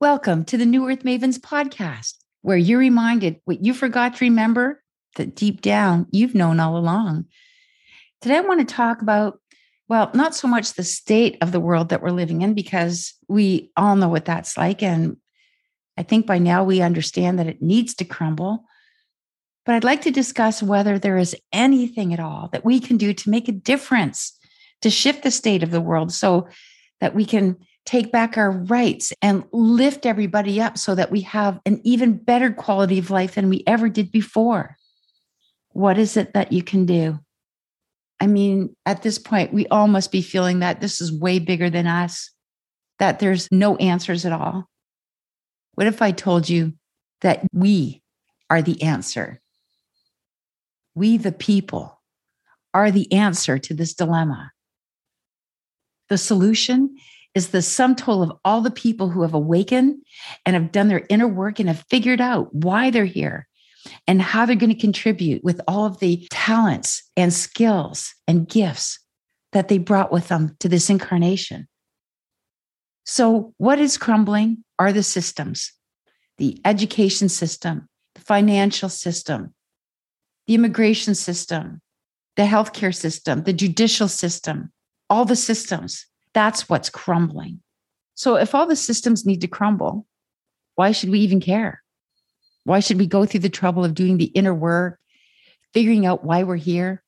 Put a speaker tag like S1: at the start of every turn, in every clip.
S1: Welcome to the New Earth Mavens podcast, where you're reminded what you forgot to remember that deep down you've known all along. Today, I want to talk about, well, not so much the state of the world that we're living in, because we all know what that's like. And I think by now we understand that it needs to crumble. But I'd like to discuss whether there is anything at all that we can do to make a difference, to shift the state of the world so that we can take back our rights and lift everybody up so that we have an even better quality of life than we ever did before. What is it that you can do? I mean, at this point, we all must be feeling that this is way bigger than us, that there's no answers at all. What if I told you that we are the answer? We, the people, are the answer to this dilemma. The solution is the sum total of all the people who have awakened and have done their inner work and have figured out why they're here and how they're going to contribute with all of the talents and skills and gifts that they brought with them to this incarnation. So, what is crumbling are the systems the education system, the financial system, the immigration system, the healthcare system, the judicial system, all the systems that's what's crumbling. So if all the systems need to crumble, why should we even care? Why should we go through the trouble of doing the inner work, figuring out why we're here?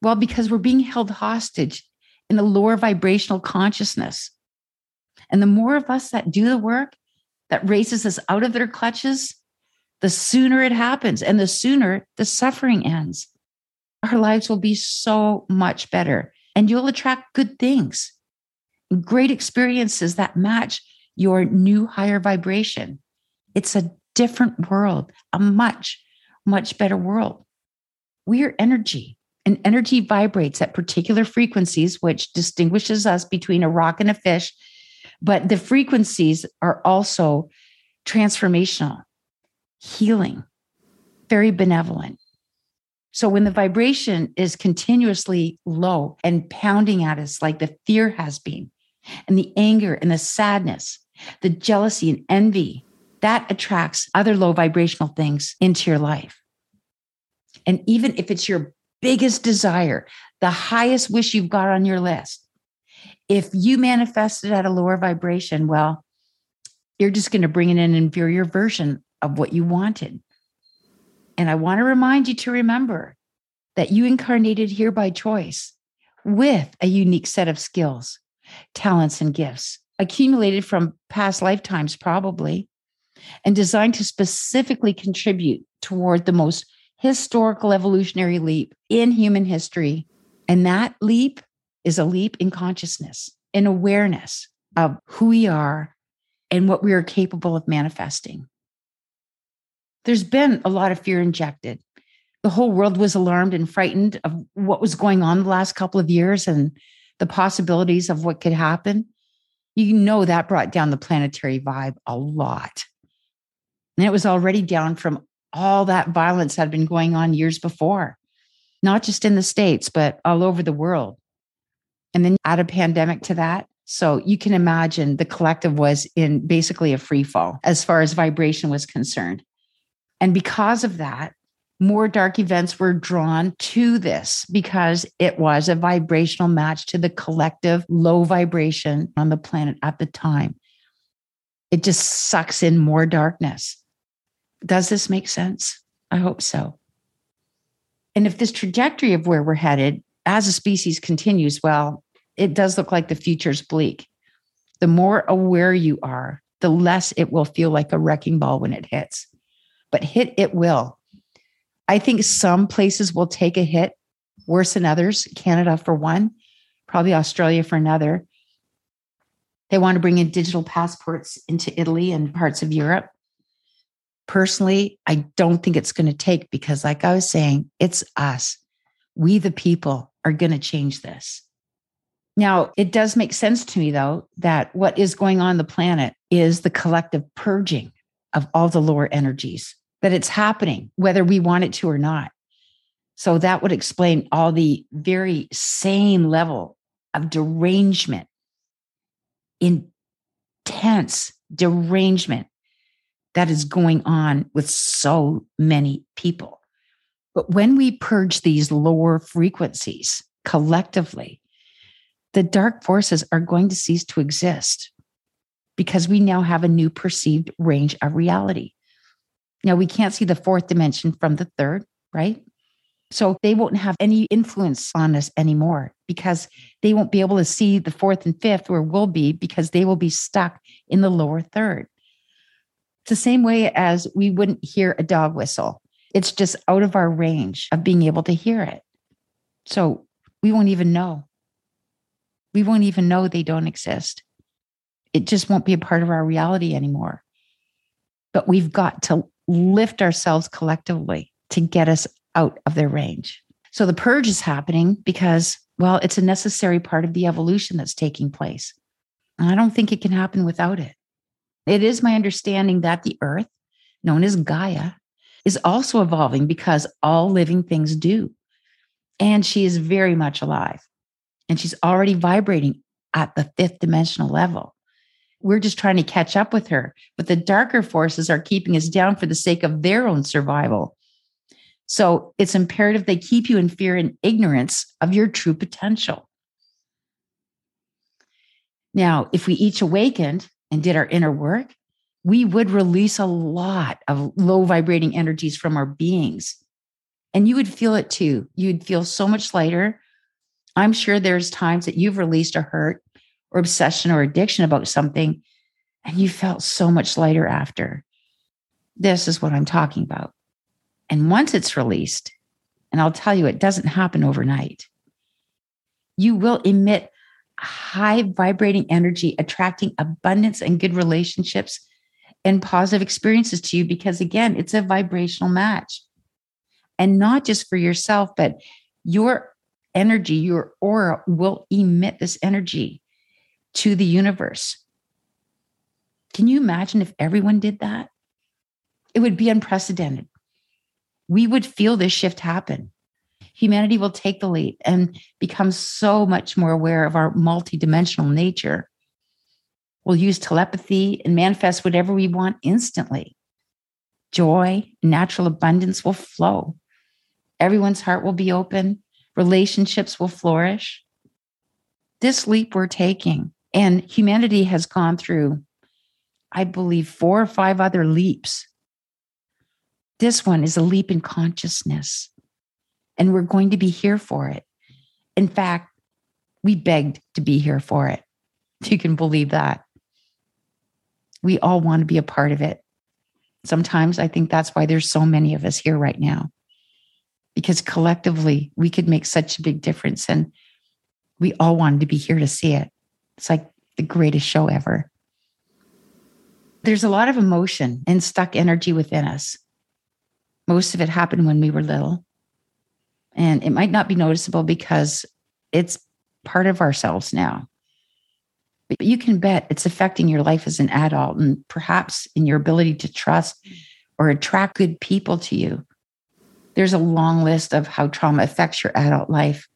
S1: Well, because we're being held hostage in the lower vibrational consciousness. And the more of us that do the work that raises us out of their clutches, the sooner it happens and the sooner the suffering ends. Our lives will be so much better and you'll attract good things, great experiences that match your new higher vibration. It's a different world, a much, much better world. We are energy, and energy vibrates at particular frequencies, which distinguishes us between a rock and a fish. But the frequencies are also transformational, healing, very benevolent. So when the vibration is continuously low and pounding at us like the fear has been, and the anger and the sadness, the jealousy and envy, that attracts other low vibrational things into your life. And even if it's your biggest desire, the highest wish you've got on your list, if you manifest it at a lower vibration, well, you're just going to bring in an inferior version of what you wanted. And I want to remind you to remember that you incarnated here by choice with a unique set of skills, talents, and gifts accumulated from past lifetimes, probably, and designed to specifically contribute toward the most historical evolutionary leap in human history. And that leap is a leap in consciousness, in awareness of who we are and what we are capable of manifesting there's been a lot of fear injected. The whole world was alarmed and frightened of what was going on the last couple of years and the possibilities of what could happen. You know, that brought down the planetary vibe a lot. And it was already down from all that violence that had been going on years before, not just in the States, but all over the world. And then add a pandemic to that. So you can imagine the collective was in basically a free fall as far as vibration was concerned. And because of that, more dark events were drawn to this because it was a vibrational match to the collective low vibration on the planet at the time. It just sucks in more darkness. Does this make sense? I hope so. And if this trajectory of where we're headed as a species continues, well, it does look like the future's bleak. The more aware you are, the less it will feel like a wrecking ball when it hits but hit it will. I think some places will take a hit worse than others, Canada for one, probably Australia for another. They want to bring in digital passports into Italy and parts of Europe. Personally, I don't think it's going to take because, like I was saying, it's us. We, the people, are going to change this. Now, it does make sense to me, though, that what is going on, the planet is the collective purging of all the lower energies that it's happening, whether we want it to or not. So that would explain all the very same level of derangement, intense derangement that is going on with so many people. But when we purge these lower frequencies collectively, the dark forces are going to cease to exist because we now have a new perceived range of reality. Now, we can't see the fourth dimension from the third, right? So they won't have any influence on us anymore because they won't be able to see the fourth and fifth where we'll be because they will be stuck in the lower third. It's the same way as we wouldn't hear a dog whistle. It's just out of our range of being able to hear it. So we won't even know. We won't even know they don't exist. It just won't be a part of our reality anymore. But we've got to lift ourselves collectively to get us out of their range. So the purge is happening because, well, it's a necessary part of the evolution that's taking place. And I don't think it can happen without it. It is my understanding that the earth, known as Gaia, is also evolving because all living things do. And she is very much alive. And she's already vibrating at the fifth dimensional level. We're just trying to catch up with her, but the darker forces are keeping us down for the sake of their own survival. So it's imperative they keep you in fear and ignorance of your true potential. Now, if we each awakened and did our inner work, we would release a lot of low vibrating energies from our beings. And you would feel it too. You'd feel so much lighter. I'm sure there's times that you've released a hurt or obsession or addiction about something and you felt so much lighter after. This is what I'm talking about. And once it's released, and I'll tell you, it doesn't happen overnight, you will emit high vibrating energy, attracting abundance and good relationships and positive experiences to you because, again, it's a vibrational match. And not just for yourself, but your energy, your aura will emit this energy to the universe. Can you imagine if everyone did that? It would be unprecedented. We would feel this shift happen. Humanity will take the lead and become so much more aware of our multidimensional nature We'll use telepathy and manifest whatever we want instantly. Joy, natural abundance will flow. Everyone's heart will be open. Relationships will flourish. This leap we're taking, and humanity has gone through, I believe, four or five other leaps. This one is a leap in consciousness, and we're going to be here for it. In fact, we begged to be here for it. You can believe that we all want to be a part of it. Sometimes I think that's why there's so many of us here right now, because collectively we could make such a big difference. And we all wanted to be here to see it. It's like the greatest show ever. There's a lot of emotion and stuck energy within us. Most of it happened when we were little. And it might not be noticeable because it's part of ourselves now. But you can bet it's affecting your life as an adult and perhaps in your ability to trust or attract good people to you. There's a long list of how trauma affects your adult life.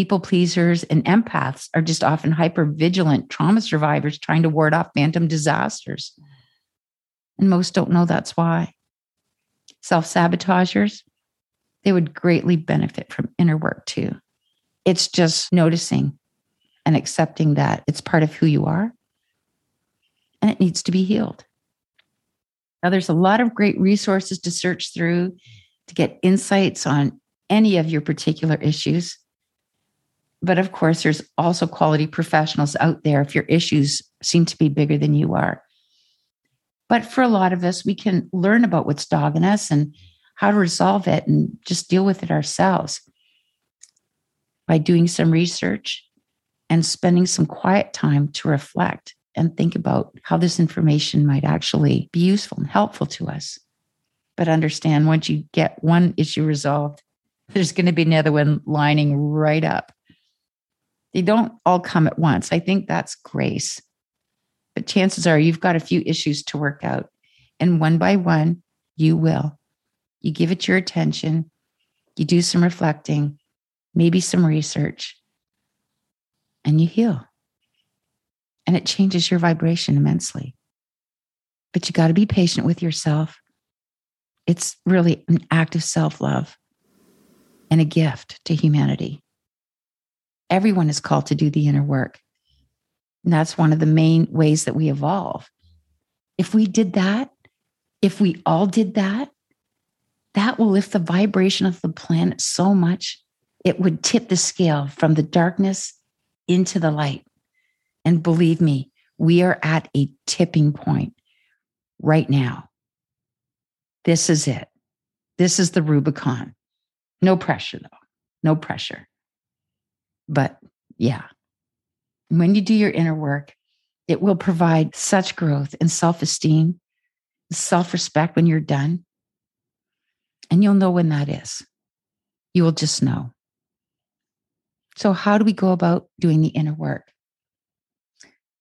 S1: People pleasers and empaths are just often hyper vigilant trauma survivors trying to ward off phantom disasters. And most don't know that's why. Self sabotagers, they would greatly benefit from inner work too. It's just noticing and accepting that it's part of who you are and it needs to be healed. Now, there's a lot of great resources to search through to get insights on any of your particular issues. But of course, there's also quality professionals out there if your issues seem to be bigger than you are. But for a lot of us, we can learn about what's dogging us and how to resolve it and just deal with it ourselves by doing some research and spending some quiet time to reflect and think about how this information might actually be useful and helpful to us. But understand once you get one issue resolved, there's going to be another one lining right up. They don't all come at once. I think that's grace. But chances are you've got a few issues to work out. And one by one, you will. You give it your attention, you do some reflecting, maybe some research, and you heal. and it changes your vibration immensely. But you got to be patient with yourself. It's really an act of self love and a gift to humanity. Everyone is called to do the inner work. And that's one of the main ways that we evolve. If we did that, if we all did that, that will lift the vibration of the planet so much, it would tip the scale from the darkness into the light. And believe me, we are at a tipping point right now. This is it. This is the Rubicon. No pressure, though. No pressure. But yeah, when you do your inner work, it will provide such growth and self esteem, self respect when you're done. And you'll know when that is. You will just know. So, how do we go about doing the inner work?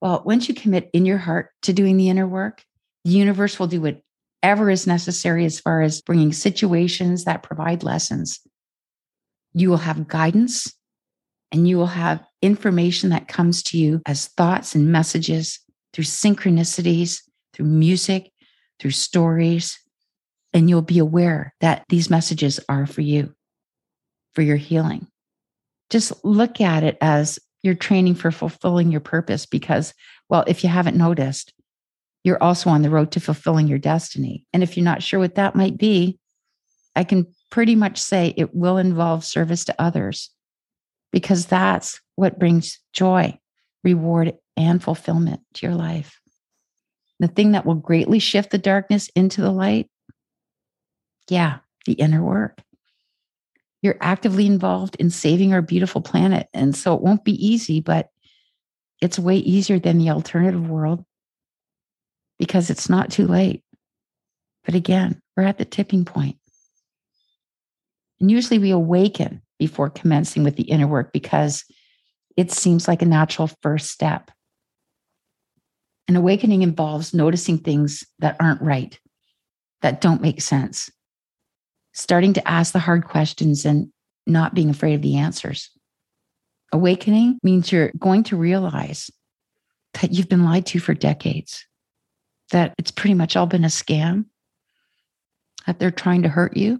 S1: Well, once you commit in your heart to doing the inner work, the universe will do whatever is necessary as far as bringing situations that provide lessons. You will have guidance and you will have information that comes to you as thoughts and messages through synchronicities, through music, through stories. And you'll be aware that these messages are for you, for your healing. Just look at it as you're training for fulfilling your purpose because, well, if you haven't noticed, you're also on the road to fulfilling your destiny. And if you're not sure what that might be, I can pretty much say it will involve service to others because that's what brings joy, reward, and fulfillment to your life. The thing that will greatly shift the darkness into the light, yeah, the inner work. You're actively involved in saving our beautiful planet. And so it won't be easy, but it's way easier than the alternative world because it's not too late. But again, we're at the tipping point. And usually we awaken before commencing with the inner work because it seems like a natural first step. An awakening involves noticing things that aren't right, that don't make sense, starting to ask the hard questions and not being afraid of the answers. Awakening means you're going to realize that you've been lied to for decades, that it's pretty much all been a scam, that they're trying to hurt you,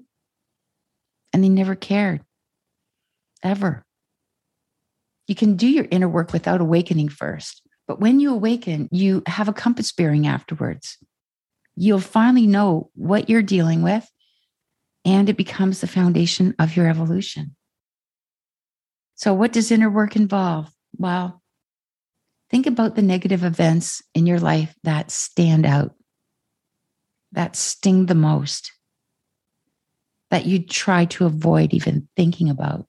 S1: and they never cared ever. You can do your inner work without awakening first. But when you awaken, you have a compass bearing afterwards. You'll finally know what you're dealing with, and it becomes the foundation of your evolution. So, what does inner work involve? Well, think about the negative events in your life that stand out, that sting the most, that you try to avoid even thinking about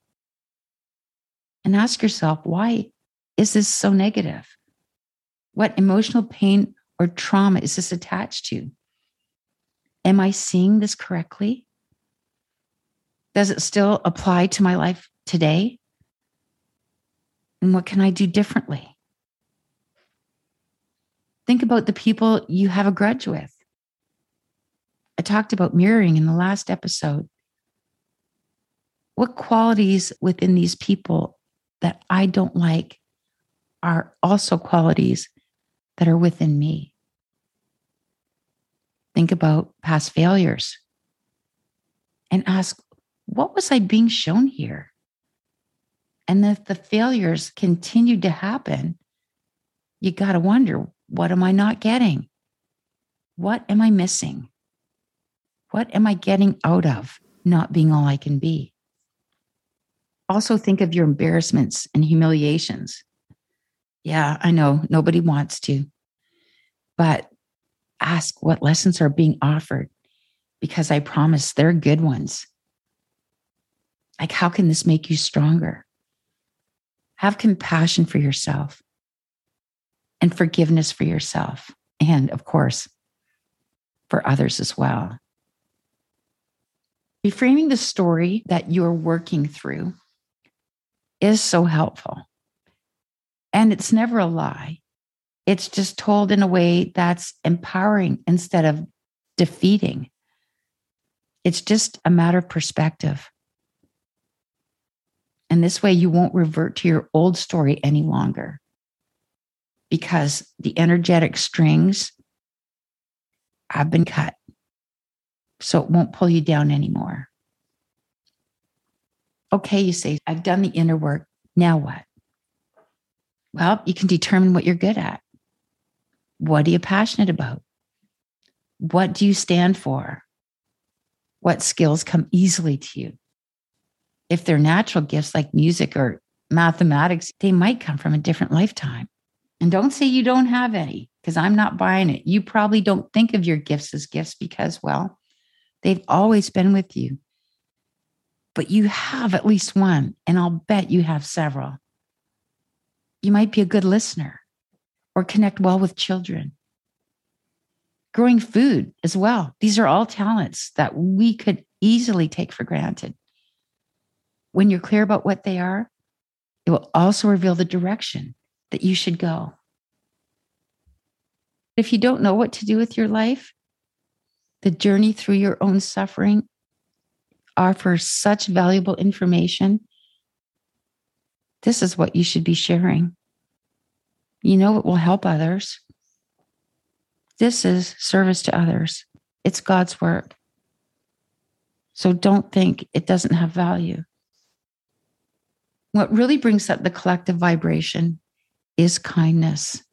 S1: and ask yourself, why is this so negative? What emotional pain or trauma is this attached to? Am I seeing this correctly? Does it still apply to my life today? And what can I do differently? Think about the people you have a grudge with. I talked about mirroring in the last episode. What qualities within these people that I don't like are also qualities that are within me. Think about past failures and ask, what was I being shown here? And if the failures continued to happen, you got to wonder, what am I not getting? What am I missing? What am I getting out of not being all I can be? Also think of your embarrassments and humiliations. Yeah, I know nobody wants to, but ask what lessons are being offered because I promise they're good ones. Like, how can this make you stronger? Have compassion for yourself and forgiveness for yourself. And of course, for others as well. Reframing the story that you're working through is so helpful. And it's never a lie. It's just told in a way that's empowering instead of defeating. It's just a matter of perspective. And this way, you won't revert to your old story any longer. because the energetic strings have been cut. So it won't pull you down anymore. Okay, you say, I've done the inner work. Now what? Well, you can determine what you're good at. What are you passionate about? What do you stand for? What skills come easily to you? If they're natural gifts like music or mathematics, they might come from a different lifetime. And don't say you don't have any, because I'm not buying it. You probably don't think of your gifts as gifts because, well, they've always been with you. But you have at least one, and I'll bet you have several. You might be a good listener or connect well with children. Growing food as well. These are all talents that we could easily take for granted. When you're clear about what they are, it will also reveal the direction that you should go. If you don't know what to do with your life, the journey through your own suffering offers such valuable information. This is what you should be sharing. You know, it will help others. This is service to others, it's God's work. So don't think it doesn't have value. What really brings up the collective vibration is kindness.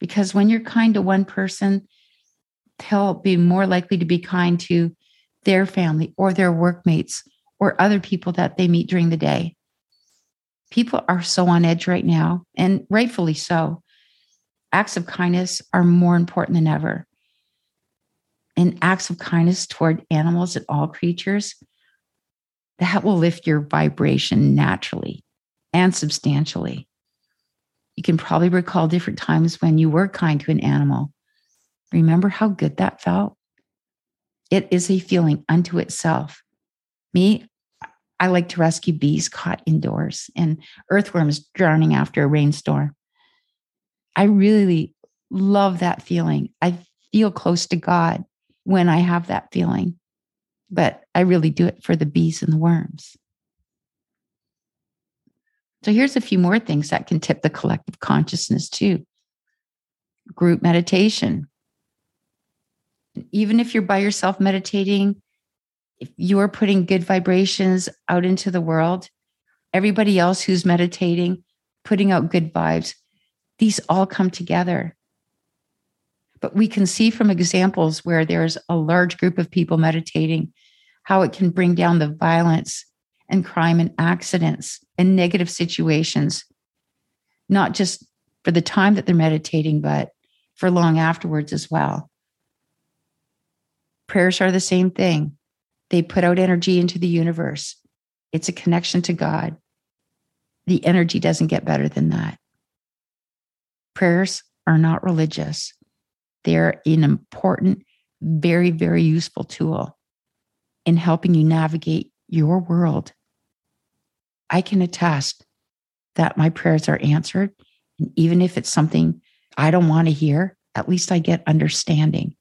S1: Because when you're kind to one person, they'll be more likely to be kind to their family or their workmates or other people that they meet during the day. People are so on edge right now, and rightfully so. Acts of kindness are more important than ever. And acts of kindness toward animals and all creatures, that will lift your vibration naturally and substantially. You can probably recall different times when you were kind to an animal. Remember how good that felt? It is a feeling unto itself. Me, I like to rescue bees caught indoors and earthworms drowning after a rainstorm. I really love that feeling. I feel close to God when I have that feeling, but I really do it for the bees and the worms. So here's a few more things that can tip the collective consciousness too. Group meditation. Even if you're by yourself meditating, if you're putting good vibrations out into the world, everybody else who's meditating, putting out good vibes, these all come together. But we can see from examples where there's a large group of people meditating how it can bring down the violence and crime and accidents and negative situations, not just for the time that they're meditating, but for long afterwards as well. Prayers are the same thing. They put out energy into the universe. It's a connection to God. The energy doesn't get better than that. Prayers are not religious. They're an important, very, very useful tool in helping you navigate your world I can attest that my prayers are answered. And even if it's something I don't want to hear, at least I get understanding.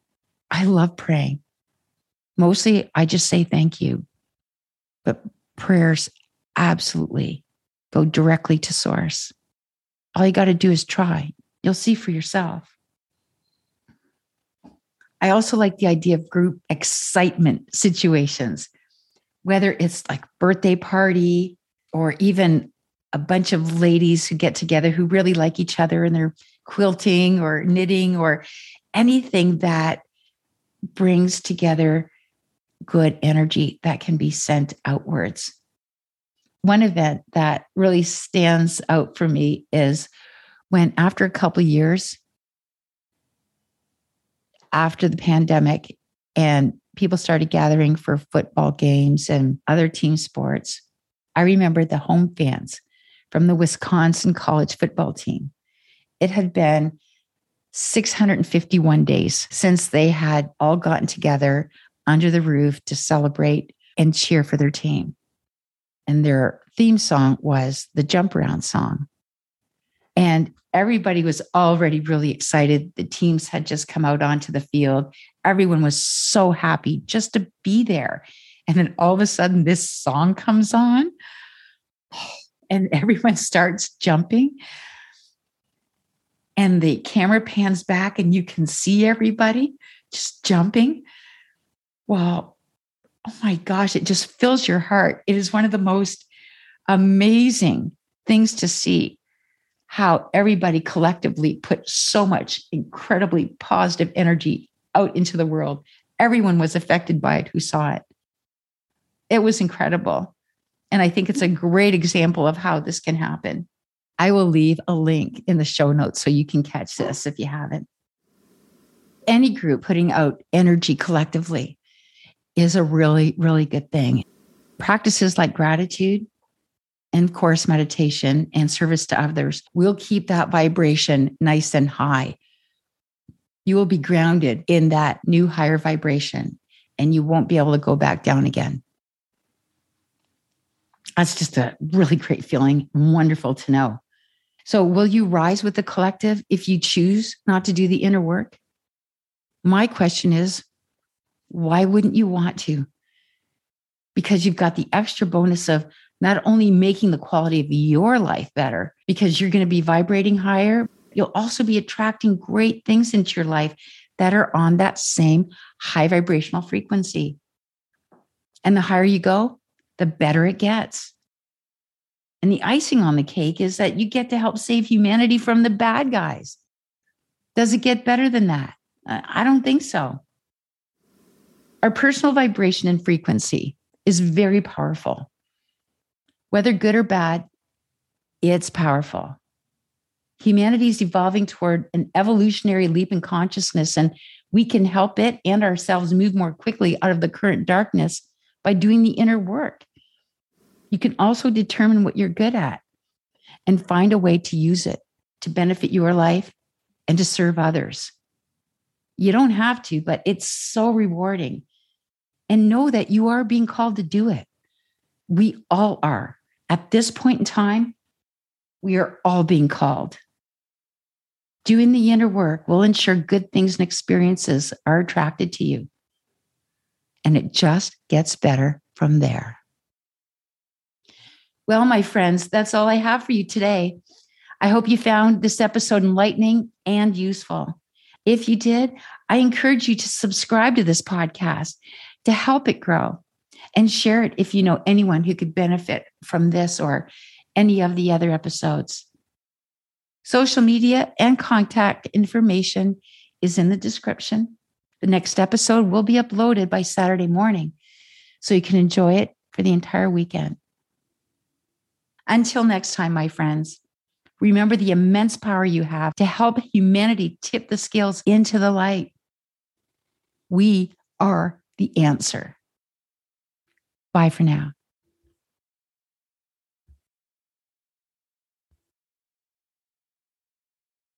S1: I love praying. Mostly I just say thank you. But prayers absolutely go directly to source. All you got to do is try. You'll see for yourself. I also like the idea of group excitement situations, whether it's like birthday party, or even a bunch of ladies who get together who really like each other and they're quilting or knitting or anything that brings together good energy that can be sent outwards. One event that really stands out for me is when, after a couple years, after the pandemic, and people started gathering for football games and other team sports, I remember the home fans from the Wisconsin college football team. It had been 651 days since they had all gotten together under the roof to celebrate and cheer for their team. And their theme song was the jump around song. And everybody was already really excited. The teams had just come out onto the field. Everyone was so happy just to be there. And then all of a sudden, this song comes on, and everyone starts jumping. and the camera pans back and you can see everybody just jumping. Well, oh my gosh, it just fills your heart. It is one of the most amazing things to see how everybody collectively put so much incredibly positive energy out into the world. Everyone was affected by it who saw it. It was incredible. And I think it's a great example of how this can happen. I will leave a link in the show notes so you can catch this if you haven't. Any group putting out energy collectively is a really, really good thing. Practices like gratitude and, of course, meditation and service to others will keep that vibration nice and high. You will be grounded in that new higher vibration and you won't be able to go back down again. That's just a really great feeling. Wonderful to know. So, will you rise with the collective if you choose not to do the inner work? My question is, why wouldn't you want to? Because you've got the extra bonus of not only making the quality of your life better, because you're going to be vibrating higher, you'll also be attracting great things into your life that are on that same high vibrational frequency. And the higher you go, the better it gets. And the icing on the cake is that you get to help save humanity from the bad guys. Does it get better than that? I don't think so. Our personal vibration and frequency is very powerful. Whether good or bad, it's powerful. Humanity is evolving toward an evolutionary leap in consciousness, and we can help it and ourselves move more quickly out of the current darkness by doing the inner work. You can also determine what you're good at and find a way to use it to benefit your life and to serve others. You don't have to, but it's so rewarding. And know that you are being called to do it. We all are. At this point in time, we are all being called. Doing the inner work will ensure good things and experiences are attracted to you. And it just gets better from there. Well, my friends, that's all I have for you today. I hope you found this episode enlightening and useful. If you did, I encourage you to subscribe to this podcast to help it grow and share it if you know anyone who could benefit from this or any of the other episodes. Social media and contact information is in the description. The next episode will be uploaded by Saturday morning, so you can enjoy it for the entire weekend. Until next time, my friends, remember the immense power you have to help humanity tip the scales into the light. We are the answer. Bye for now.